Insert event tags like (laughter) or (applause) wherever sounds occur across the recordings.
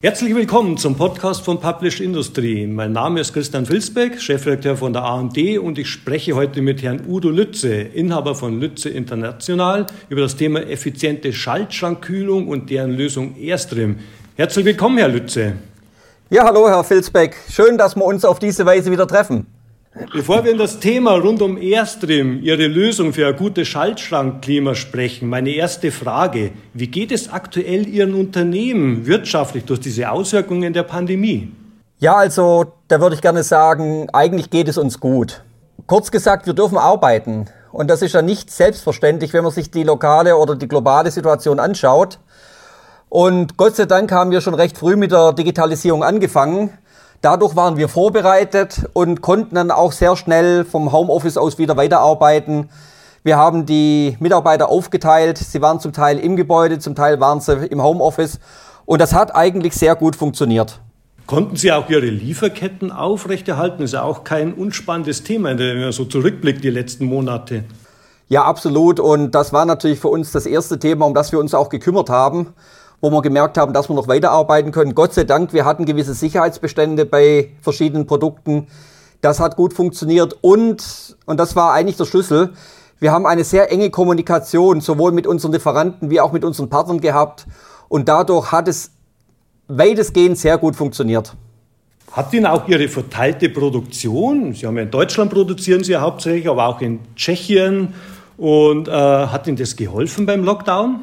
Herzlich willkommen zum Podcast von Publish Industry. Mein Name ist Christian Filsbeck, Chefredakteur von der AMD und ich spreche heute mit Herrn Udo Lütze, Inhaber von Lütze International, über das Thema effiziente Schaltschrankkühlung und deren Lösung Airstream. Herzlich willkommen, Herr Lütze. Ja, hallo, Herr Filsbeck. Schön, dass wir uns auf diese Weise wieder treffen. Bevor wir in das Thema rund um Airstream, Ihre Lösung für ein gutes Schaltschrankklima sprechen, meine erste Frage. Wie geht es aktuell Ihren Unternehmen wirtschaftlich durch diese Auswirkungen der Pandemie? Ja, also da würde ich gerne sagen, eigentlich geht es uns gut. Kurz gesagt, wir dürfen arbeiten. Und das ist ja nicht selbstverständlich, wenn man sich die lokale oder die globale Situation anschaut. Und Gott sei Dank haben wir schon recht früh mit der Digitalisierung angefangen. Dadurch waren wir vorbereitet und konnten dann auch sehr schnell vom Homeoffice aus wieder weiterarbeiten. Wir haben die Mitarbeiter aufgeteilt. Sie waren zum Teil im Gebäude, zum Teil waren sie im Homeoffice. Und das hat eigentlich sehr gut funktioniert. Konnten Sie auch Ihre Lieferketten aufrechterhalten? Das ist ja auch kein unspannendes Thema, wenn man so zurückblickt die letzten Monate. Ja, absolut. Und das war natürlich für uns das erste Thema, um das wir uns auch gekümmert haben wo wir gemerkt haben, dass wir noch weiterarbeiten können. Gott sei Dank, wir hatten gewisse Sicherheitsbestände bei verschiedenen Produkten. Das hat gut funktioniert und, und das war eigentlich der Schlüssel, wir haben eine sehr enge Kommunikation sowohl mit unseren Lieferanten wie auch mit unseren Partnern gehabt und dadurch hat es weitestgehend sehr gut funktioniert. Hat Ihnen auch Ihre verteilte Produktion, Sie haben ja in Deutschland produzieren Sie ja hauptsächlich, aber auch in Tschechien und äh, hat Ihnen das geholfen beim Lockdown?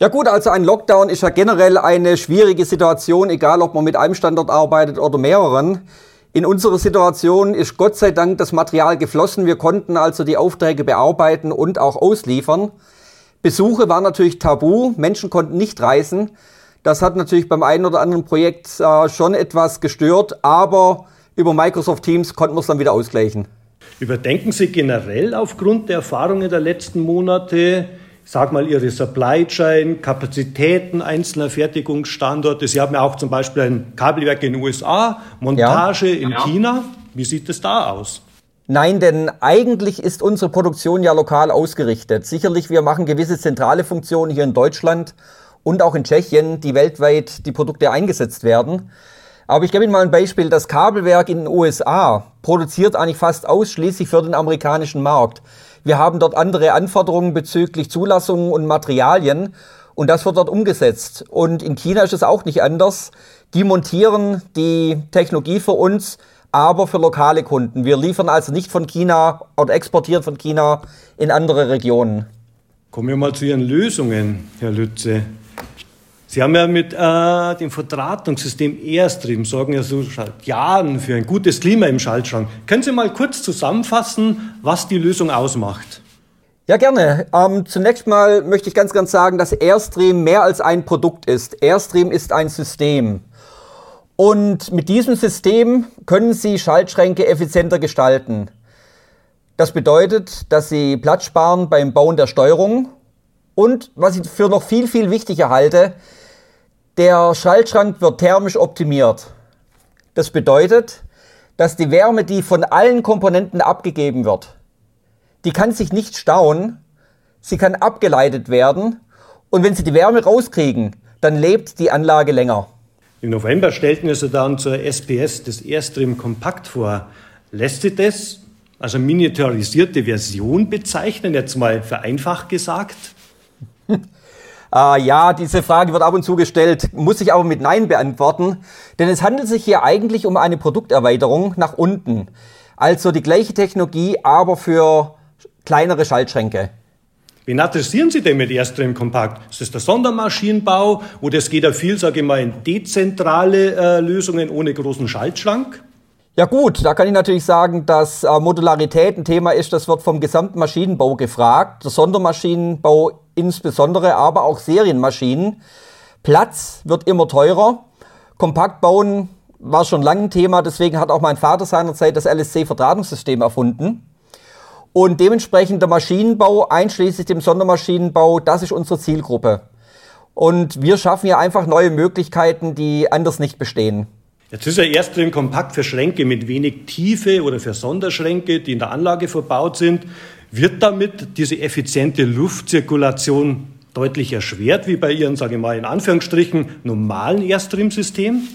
Ja gut, also ein Lockdown ist ja generell eine schwierige Situation, egal ob man mit einem Standort arbeitet oder mehreren. In unserer Situation ist Gott sei Dank das Material geflossen. Wir konnten also die Aufträge bearbeiten und auch ausliefern. Besuche waren natürlich tabu. Menschen konnten nicht reisen. Das hat natürlich beim einen oder anderen Projekt äh, schon etwas gestört, aber über Microsoft Teams konnten wir es dann wieder ausgleichen. Überdenken Sie generell aufgrund der Erfahrungen der letzten Monate sag mal, Ihre Supply Chain, Kapazitäten einzelner Fertigungsstandorte. Sie haben ja auch zum Beispiel ein Kabelwerk in den USA, Montage ja. in ja. China. Wie sieht es da aus? Nein, denn eigentlich ist unsere Produktion ja lokal ausgerichtet. Sicherlich, wir machen gewisse zentrale Funktionen hier in Deutschland und auch in Tschechien, die weltweit die Produkte eingesetzt werden. Aber ich gebe Ihnen mal ein Beispiel. Das Kabelwerk in den USA produziert eigentlich fast ausschließlich für den amerikanischen Markt. Wir haben dort andere Anforderungen bezüglich Zulassungen und Materialien und das wird dort umgesetzt. Und in China ist es auch nicht anders. Die montieren die Technologie für uns, aber für lokale Kunden. Wir liefern also nicht von China oder exportieren von China in andere Regionen. Kommen wir mal zu Ihren Lösungen, Herr Lütze. Sie haben ja mit äh, dem Verdrahtungssystem Airstream sorgen ja so seit Jahren für ein gutes Klima im Schaltschrank. Können Sie mal kurz zusammenfassen, was die Lösung ausmacht? Ja, gerne. Ähm, zunächst mal möchte ich ganz, ganz sagen, dass Airstream mehr als ein Produkt ist. Airstream ist ein System. Und mit diesem System können Sie Schaltschränke effizienter gestalten. Das bedeutet, dass Sie Platz sparen beim Bauen der Steuerung. Und was ich für noch viel, viel wichtiger halte, der Schaltschrank wird thermisch optimiert. Das bedeutet, dass die Wärme, die von allen Komponenten abgegeben wird, die kann sich nicht stauen, sie kann abgeleitet werden und wenn Sie die Wärme rauskriegen, dann lebt die Anlage länger. Im November stellten Sie dann zur SPS das Airstream Kompakt vor. Lässt sich das als eine miniaturisierte Version bezeichnen, jetzt mal vereinfacht gesagt? Äh, (laughs) ja, diese Frage wird ab und zu gestellt, muss ich aber mit Nein beantworten, denn es handelt sich hier eigentlich um eine Produkterweiterung nach unten. Also die gleiche Technologie, aber für kleinere Schaltschränke. Wen adressieren Sie denn mit Airstream Kompakt? Ist das der Sondermaschinenbau oder es geht ja viel, sage ich mal, in dezentrale äh, Lösungen ohne großen Schaltschrank? Ja gut, da kann ich natürlich sagen, dass äh, Modularität ein Thema ist, das wird vom gesamten Maschinenbau gefragt. Der Sondermaschinenbau insbesondere, aber auch Serienmaschinen. Platz wird immer teurer. Kompakt bauen war schon lange ein Thema, deswegen hat auch mein Vater seinerzeit das LSC-Verdrahtungssystem erfunden. Und dementsprechend der Maschinenbau, einschließlich dem Sondermaschinenbau, das ist unsere Zielgruppe. Und wir schaffen hier einfach neue Möglichkeiten, die anders nicht bestehen. Jetzt ist ja erst drin kompakt für Schränke mit wenig Tiefe oder für Sonderschränke, die in der Anlage verbaut sind. Wird damit diese effiziente Luftzirkulation deutlich erschwert wie bei Ihren, sage ich mal, in Anführungsstrichen normalen Airstream-System?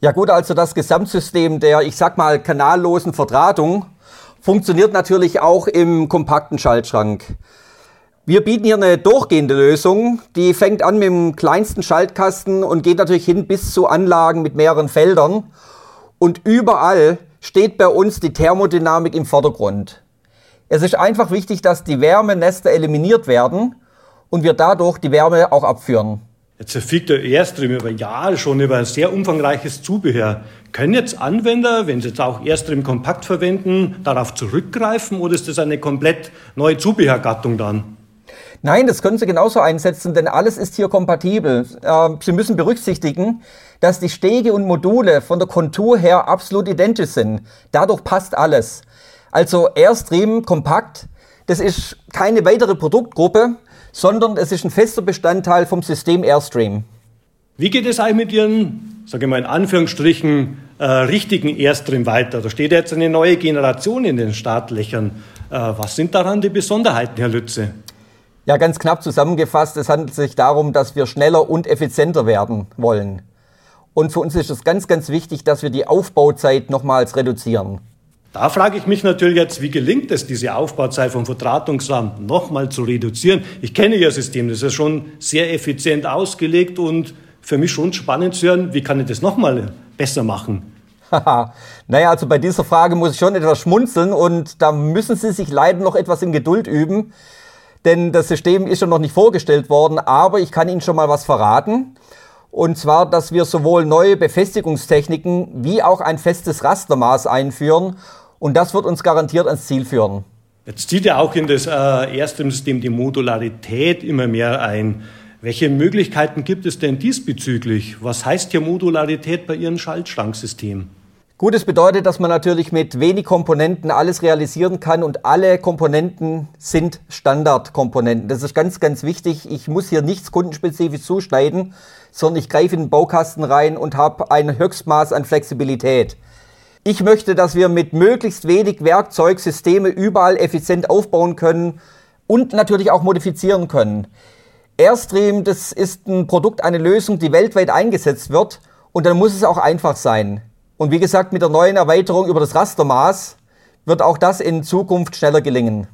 Ja gut, also das Gesamtsystem der, ich sag mal, kanallosen Verdrahtung funktioniert natürlich auch im kompakten Schaltschrank. Wir bieten hier eine durchgehende Lösung, die fängt an mit dem kleinsten Schaltkasten und geht natürlich hin bis zu Anlagen mit mehreren Feldern. Und überall steht bei uns die Thermodynamik im Vordergrund. Es ist einfach wichtig, dass die Wärmenester eliminiert werden und wir dadurch die Wärme auch abführen. Jetzt verfügt der Airstream über Jahre schon über ein sehr umfangreiches Zubehör. Können jetzt Anwender, wenn sie jetzt auch Airstream kompakt verwenden, darauf zurückgreifen oder ist das eine komplett neue Zubehörgattung dann? Nein, das können Sie genauso einsetzen, denn alles ist hier kompatibel. Äh, Sie müssen berücksichtigen, dass die Stege und Module von der Kontur her absolut identisch sind. Dadurch passt alles. Also Airstream kompakt, das ist keine weitere Produktgruppe, sondern es ist ein fester Bestandteil vom System Airstream. Wie geht es eigentlich mit Ihren, sage ich mal in Anführungsstrichen, äh, richtigen Airstream weiter? Da steht jetzt eine neue Generation in den Startlöchern. Äh, was sind daran die Besonderheiten, Herr Lütze? Ja, ganz knapp zusammengefasst, es handelt sich darum, dass wir schneller und effizienter werden wollen. Und für uns ist es ganz, ganz wichtig, dass wir die Aufbauzeit nochmals reduzieren. Da frage ich mich natürlich jetzt, wie gelingt es, diese Aufbauzeit vom Verdrahtungsrahmen nochmal zu reduzieren? Ich kenne Ihr System, das ist schon sehr effizient ausgelegt und für mich schon spannend zu hören, wie kann ich das nochmal besser machen? naja, also bei dieser Frage muss ich schon etwas schmunzeln und da müssen Sie sich leider noch etwas in Geduld üben denn das System ist schon noch nicht vorgestellt worden, aber ich kann Ihnen schon mal was verraten. Und zwar, dass wir sowohl neue Befestigungstechniken wie auch ein festes Rastermaß einführen. Und das wird uns garantiert ans Ziel führen. Jetzt zieht ja auch in das äh, erste System die Modularität immer mehr ein. Welche Möglichkeiten gibt es denn diesbezüglich? Was heißt hier Modularität bei Ihrem Schaltschranksystem? Gut, es bedeutet, dass man natürlich mit wenig Komponenten alles realisieren kann und alle Komponenten sind Standardkomponenten. Das ist ganz, ganz wichtig. Ich muss hier nichts kundenspezifisch zuschneiden, sondern ich greife in den Baukasten rein und habe ein Höchstmaß an Flexibilität. Ich möchte, dass wir mit möglichst wenig Werkzeug Systeme überall effizient aufbauen können und natürlich auch modifizieren können. Airstream, das ist ein Produkt, eine Lösung, die weltweit eingesetzt wird und dann muss es auch einfach sein. Und wie gesagt, mit der neuen Erweiterung über das Rastermaß wird auch das in Zukunft schneller gelingen.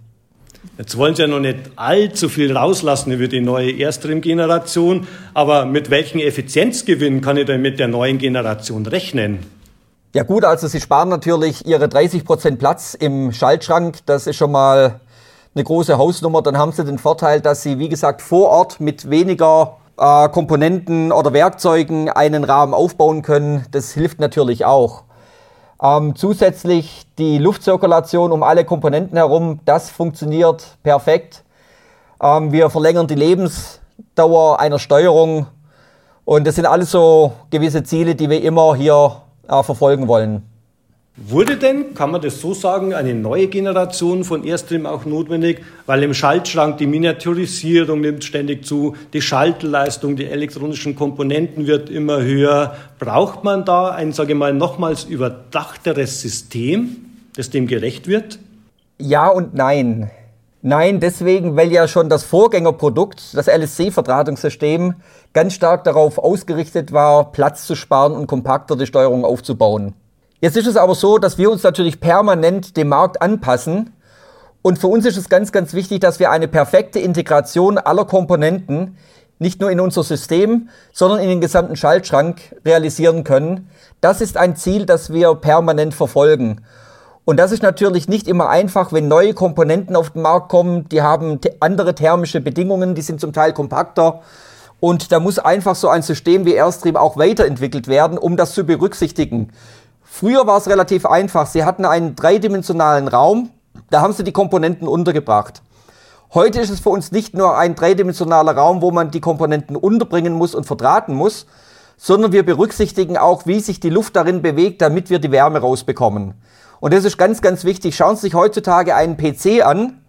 Jetzt wollen Sie ja noch nicht allzu viel rauslassen über die neue Airstream-Generation, aber mit welchem Effizienzgewinn kann ich denn mit der neuen Generation rechnen? Ja gut, also Sie sparen natürlich Ihre 30% Platz im Schaltschrank. Das ist schon mal eine große Hausnummer. Dann haben Sie den Vorteil, dass Sie, wie gesagt, vor Ort mit weniger äh, Komponenten oder Werkzeugen einen Rahmen aufbauen können. Das hilft natürlich auch. Ähm, zusätzlich die Luftzirkulation um alle Komponenten herum, das funktioniert perfekt. Ähm, wir verlängern die Lebensdauer einer Steuerung und das sind alles so gewisse Ziele, die wir immer hier äh, verfolgen wollen. Wurde denn, kann man das so sagen, eine neue Generation von Airstream auch notwendig, weil im Schaltschrank die Miniaturisierung nimmt ständig zu, die Schaltleistung, die elektronischen Komponenten wird immer höher. Braucht man da ein, sage ich mal, nochmals überdachteres System, das dem gerecht wird? Ja und nein. Nein, deswegen, weil ja schon das Vorgängerprodukt, das LSC-Verdrahtungssystem, ganz stark darauf ausgerichtet war, Platz zu sparen und kompakter die Steuerung aufzubauen. Jetzt ist es aber so, dass wir uns natürlich permanent dem Markt anpassen. Und für uns ist es ganz, ganz wichtig, dass wir eine perfekte Integration aller Komponenten nicht nur in unser System, sondern in den gesamten Schaltschrank realisieren können. Das ist ein Ziel, das wir permanent verfolgen. Und das ist natürlich nicht immer einfach, wenn neue Komponenten auf den Markt kommen. Die haben andere thermische Bedingungen, die sind zum Teil kompakter. Und da muss einfach so ein System wie Airstream auch weiterentwickelt werden, um das zu berücksichtigen. Früher war es relativ einfach. Sie hatten einen dreidimensionalen Raum, da haben sie die Komponenten untergebracht. Heute ist es für uns nicht nur ein dreidimensionaler Raum, wo man die Komponenten unterbringen muss und verdrahten muss, sondern wir berücksichtigen auch, wie sich die Luft darin bewegt, damit wir die Wärme rausbekommen. Und das ist ganz, ganz wichtig. Schauen Sie sich heutzutage einen PC an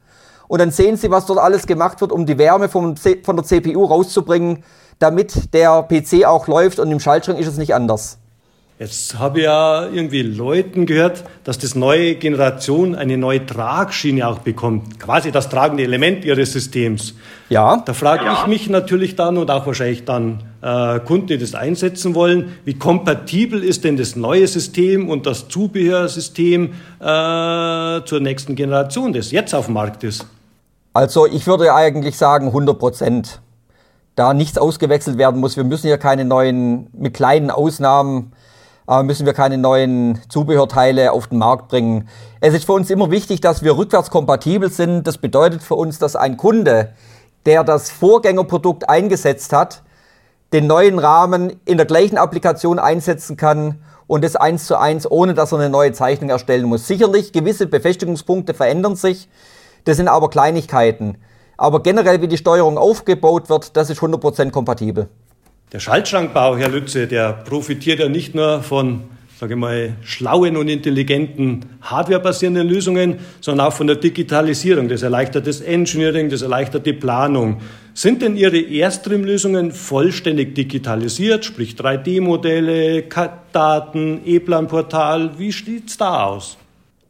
und dann sehen Sie, was dort alles gemacht wird, um die Wärme vom, von der CPU rauszubringen, damit der PC auch läuft und im Schaltschrank ist es nicht anders. Jetzt habe ich ja irgendwie Leuten gehört, dass das neue Generation eine neue Tragschiene auch bekommt. Quasi das tragende Element ihres Systems. Ja. Da frage ja. ich mich natürlich dann und auch wahrscheinlich dann äh, Kunden, die das einsetzen wollen, wie kompatibel ist denn das neue System und das Zubehörsystem äh, zur nächsten Generation, das jetzt auf dem Markt ist? Also ich würde eigentlich sagen 100 Prozent. Da nichts ausgewechselt werden muss. Wir müssen hier keine neuen, mit kleinen Ausnahmen, äh, müssen wir keine neuen Zubehörteile auf den Markt bringen. Es ist für uns immer wichtig, dass wir rückwärtskompatibel sind. Das bedeutet für uns, dass ein Kunde, der das Vorgängerprodukt eingesetzt hat, den neuen Rahmen in der gleichen Applikation einsetzen kann und es eins zu eins, ohne dass er eine neue Zeichnung erstellen muss. Sicherlich, gewisse Befestigungspunkte verändern sich. Das sind aber Kleinigkeiten. Aber generell, wie die Steuerung aufgebaut wird, das ist 100% kompatibel. Der Schaltschrankbau, Herr Lütze, der profitiert ja nicht nur von, sage mal, schlauen und intelligenten hardwarebasierenden Lösungen, sondern auch von der Digitalisierung. Das erleichtert das Engineering, das erleichtert die Planung. Sind denn Ihre Airstream-Lösungen vollständig digitalisiert, sprich 3D-Modelle, CAD-Daten, E-Plan-Portal? Wie sieht's da aus?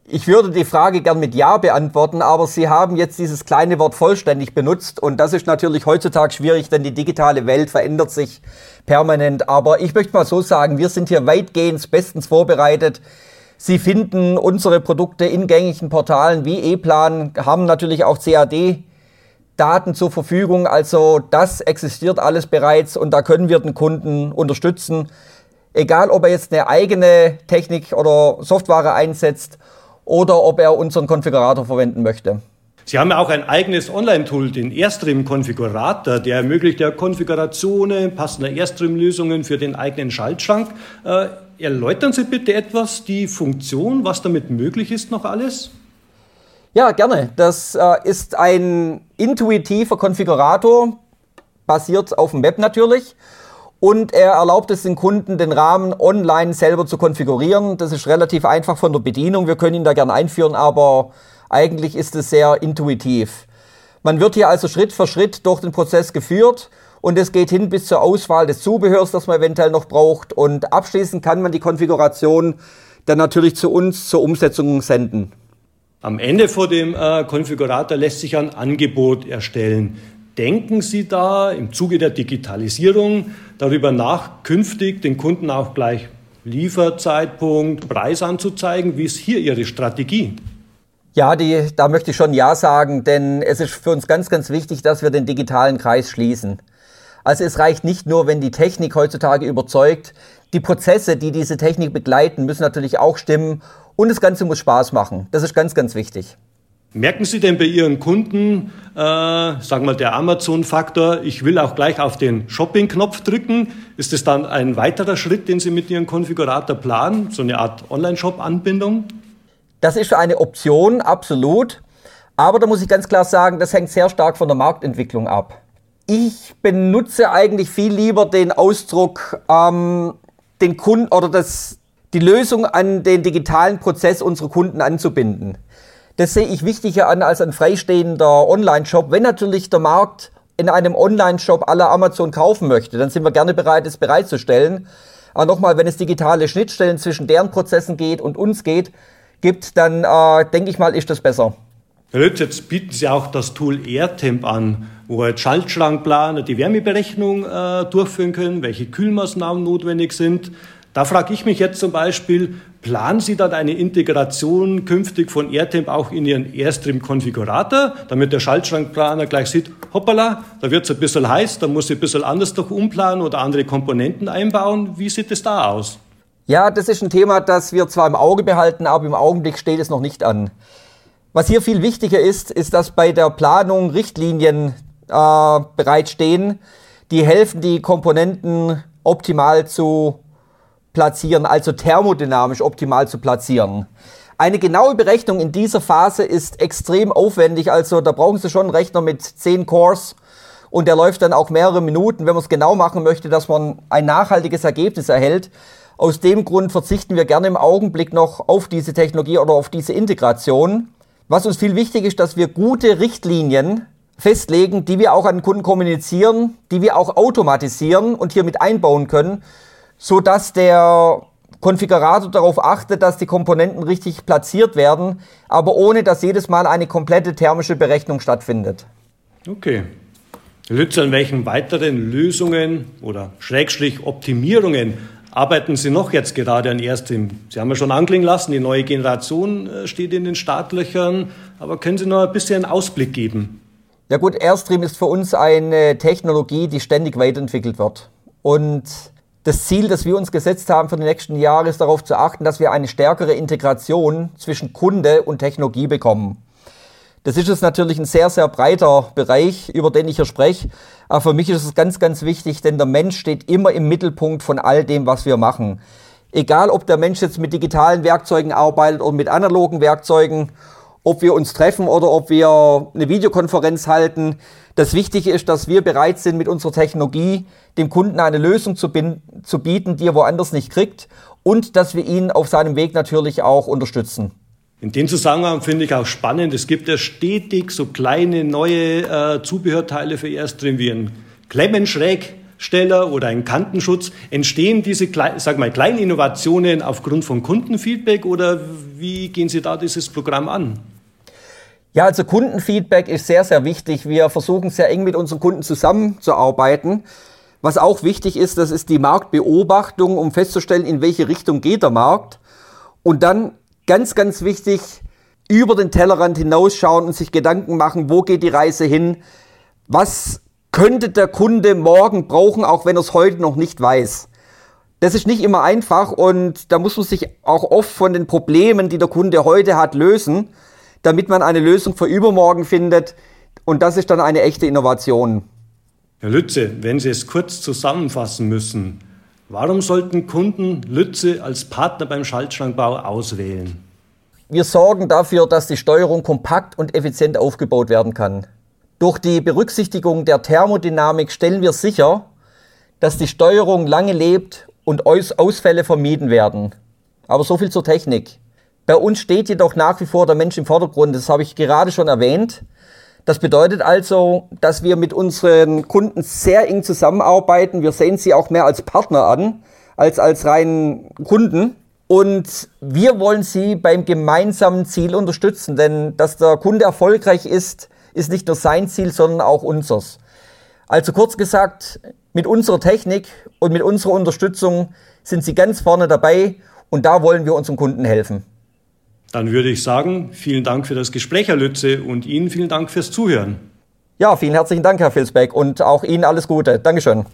Ich würde die Frage gern mit Ja beantworten, aber Sie haben jetzt dieses kleine Wort vollständig benutzt und das ist natürlich heutzutage schwierig, denn die digitale Welt verändert sich permanent. Aber ich möchte mal so sagen, wir sind hier weitgehend bestens vorbereitet. Sie finden unsere Produkte in gängigen Portalen wie E-Plan, haben natürlich auch CAD. Daten zur Verfügung, also das existiert alles bereits und da können wir den Kunden unterstützen, egal ob er jetzt eine eigene Technik oder Software einsetzt oder ob er unseren Konfigurator verwenden möchte. Sie haben ja auch ein eigenes Online-Tool, den Airstream-Konfigurator, der ermöglicht ja Konfigurationen passender Airstream-Lösungen für den eigenen Schaltschrank. Äh, erläutern Sie bitte etwas die Funktion, was damit möglich ist noch alles? Ja, gerne. Das äh, ist ein intuitiver Konfigurator, basiert auf dem Web natürlich und er erlaubt es den Kunden, den Rahmen online selber zu konfigurieren. Das ist relativ einfach von der Bedienung. Wir können ihn da gern einführen, aber eigentlich ist es sehr intuitiv. Man wird hier also Schritt für Schritt durch den Prozess geführt und es geht hin bis zur Auswahl des Zubehörs, das man eventuell noch braucht. Und abschließend kann man die Konfiguration dann natürlich zu uns zur Umsetzung senden. Am Ende vor dem äh, Konfigurator lässt sich ein Angebot erstellen. Denken Sie da im Zuge der Digitalisierung darüber nach, künftig den Kunden auch gleich Lieferzeitpunkt, Preis anzuzeigen? Wie ist hier Ihre Strategie? Ja, die, da möchte ich schon Ja sagen, denn es ist für uns ganz, ganz wichtig, dass wir den digitalen Kreis schließen. Also es reicht nicht nur, wenn die Technik heutzutage überzeugt. Die Prozesse, die diese Technik begleiten, müssen natürlich auch stimmen und das Ganze muss Spaß machen. Das ist ganz, ganz wichtig. Merken Sie denn bei Ihren Kunden, äh, sagen wir der Amazon-Faktor, ich will auch gleich auf den Shopping-Knopf drücken? Ist das dann ein weiterer Schritt, den Sie mit Ihrem Konfigurator planen, so eine Art Online-Shop-Anbindung? Das ist eine Option, absolut. Aber da muss ich ganz klar sagen, das hängt sehr stark von der Marktentwicklung ab. Ich benutze eigentlich viel lieber den Ausdruck, ähm, den Kunden oder das, die Lösung an den digitalen Prozess unserer Kunden anzubinden. Das sehe ich wichtiger an als ein freistehender Online-Shop. Wenn natürlich der Markt in einem Online-Shop aller Amazon kaufen möchte, dann sind wir gerne bereit, es bereitzustellen. Aber nochmal, wenn es digitale Schnittstellen zwischen deren Prozessen geht und uns geht, gibt, dann äh, denke ich mal, ist das besser. Herr Lütz, jetzt bieten Sie auch das Tool AirTemp an, wo wir Schaltschrankplaner die Wärmeberechnung äh, durchführen können, welche Kühlmaßnahmen notwendig sind. Da frage ich mich jetzt zum Beispiel, planen Sie dann eine Integration künftig von AirTemp auch in Ihren Airstream-Konfigurator, damit der Schaltschrankplaner gleich sieht, hoppala, da wird es ein bisschen heiß, da muss ich ein bisschen anders doch umplanen oder andere Komponenten einbauen. Wie sieht es da aus? Ja, das ist ein Thema, das wir zwar im Auge behalten, aber im Augenblick steht es noch nicht an. Was hier viel wichtiger ist, ist, dass bei der Planung Richtlinien äh, bereitstehen, die helfen, die Komponenten optimal zu platzieren, also thermodynamisch optimal zu platzieren. Eine genaue Berechnung in dieser Phase ist extrem aufwendig, also da brauchen Sie schon einen Rechner mit 10 Cores und der läuft dann auch mehrere Minuten, wenn man es genau machen möchte, dass man ein nachhaltiges Ergebnis erhält. Aus dem Grund verzichten wir gerne im Augenblick noch auf diese Technologie oder auf diese Integration. Was uns viel wichtig ist, dass wir gute Richtlinien festlegen, die wir auch an den Kunden kommunizieren, die wir auch automatisieren und hier mit einbauen können, so dass der Konfigurator darauf achtet, dass die Komponenten richtig platziert werden, aber ohne dass jedes Mal eine komplette thermische Berechnung stattfindet. Okay. Lütze, an welchen weiteren Lösungen oder Schrägstrich Optimierungen arbeiten Sie noch jetzt gerade an Erstrim? Sie haben ja schon anklingen lassen, die neue Generation äh, steht in den Startlöchern, aber können Sie noch ein bisschen einen Ausblick geben? Ja gut, Airstream ist für uns eine Technologie, die ständig weiterentwickelt wird. Und das Ziel, das wir uns gesetzt haben für die nächsten Jahre, ist darauf zu achten, dass wir eine stärkere Integration zwischen Kunde und Technologie bekommen. Das ist jetzt natürlich ein sehr, sehr breiter Bereich, über den ich hier spreche. Aber für mich ist es ganz, ganz wichtig, denn der Mensch steht immer im Mittelpunkt von all dem, was wir machen. Egal, ob der Mensch jetzt mit digitalen Werkzeugen arbeitet oder mit analogen Werkzeugen ob wir uns treffen oder ob wir eine Videokonferenz halten. Das Wichtige ist, dass wir bereit sind, mit unserer Technologie dem Kunden eine Lösung zu, zu bieten, die er woanders nicht kriegt und dass wir ihn auf seinem Weg natürlich auch unterstützen. In dem Zusammenhang finde ich auch spannend, es gibt ja stetig so kleine neue äh, Zubehörteile für Erstrim wie ein Klemmenschrägsteller oder ein Kantenschutz. Entstehen diese sag mal, kleinen Innovationen aufgrund von Kundenfeedback oder wie gehen Sie da dieses Programm an? Ja, also Kundenfeedback ist sehr, sehr wichtig. Wir versuchen sehr eng mit unseren Kunden zusammenzuarbeiten. Was auch wichtig ist, das ist die Marktbeobachtung, um festzustellen, in welche Richtung geht der Markt. Und dann ganz, ganz wichtig, über den Tellerrand hinausschauen und sich Gedanken machen, wo geht die Reise hin? Was könnte der Kunde morgen brauchen, auch wenn er es heute noch nicht weiß? Das ist nicht immer einfach und da muss man sich auch oft von den Problemen, die der Kunde heute hat, lösen damit man eine Lösung für übermorgen findet. Und das ist dann eine echte Innovation. Herr Lütze, wenn Sie es kurz zusammenfassen müssen, warum sollten Kunden Lütze als Partner beim Schaltschrankbau auswählen? Wir sorgen dafür, dass die Steuerung kompakt und effizient aufgebaut werden kann. Durch die Berücksichtigung der Thermodynamik stellen wir sicher, dass die Steuerung lange lebt und Ausfälle vermieden werden. Aber so viel zur Technik. Bei uns steht jedoch nach wie vor der Mensch im Vordergrund. Das habe ich gerade schon erwähnt. Das bedeutet also, dass wir mit unseren Kunden sehr eng zusammenarbeiten. Wir sehen sie auch mehr als Partner an, als als reinen Kunden. Und wir wollen sie beim gemeinsamen Ziel unterstützen, denn dass der Kunde erfolgreich ist, ist nicht nur sein Ziel, sondern auch unseres. Also kurz gesagt, mit unserer Technik und mit unserer Unterstützung sind sie ganz vorne dabei und da wollen wir unseren Kunden helfen. Dann würde ich sagen, vielen Dank für das Gespräch, Herr Lütze, und Ihnen vielen Dank fürs Zuhören. Ja, vielen herzlichen Dank, Herr Filsbeck, und auch Ihnen alles Gute. Dankeschön.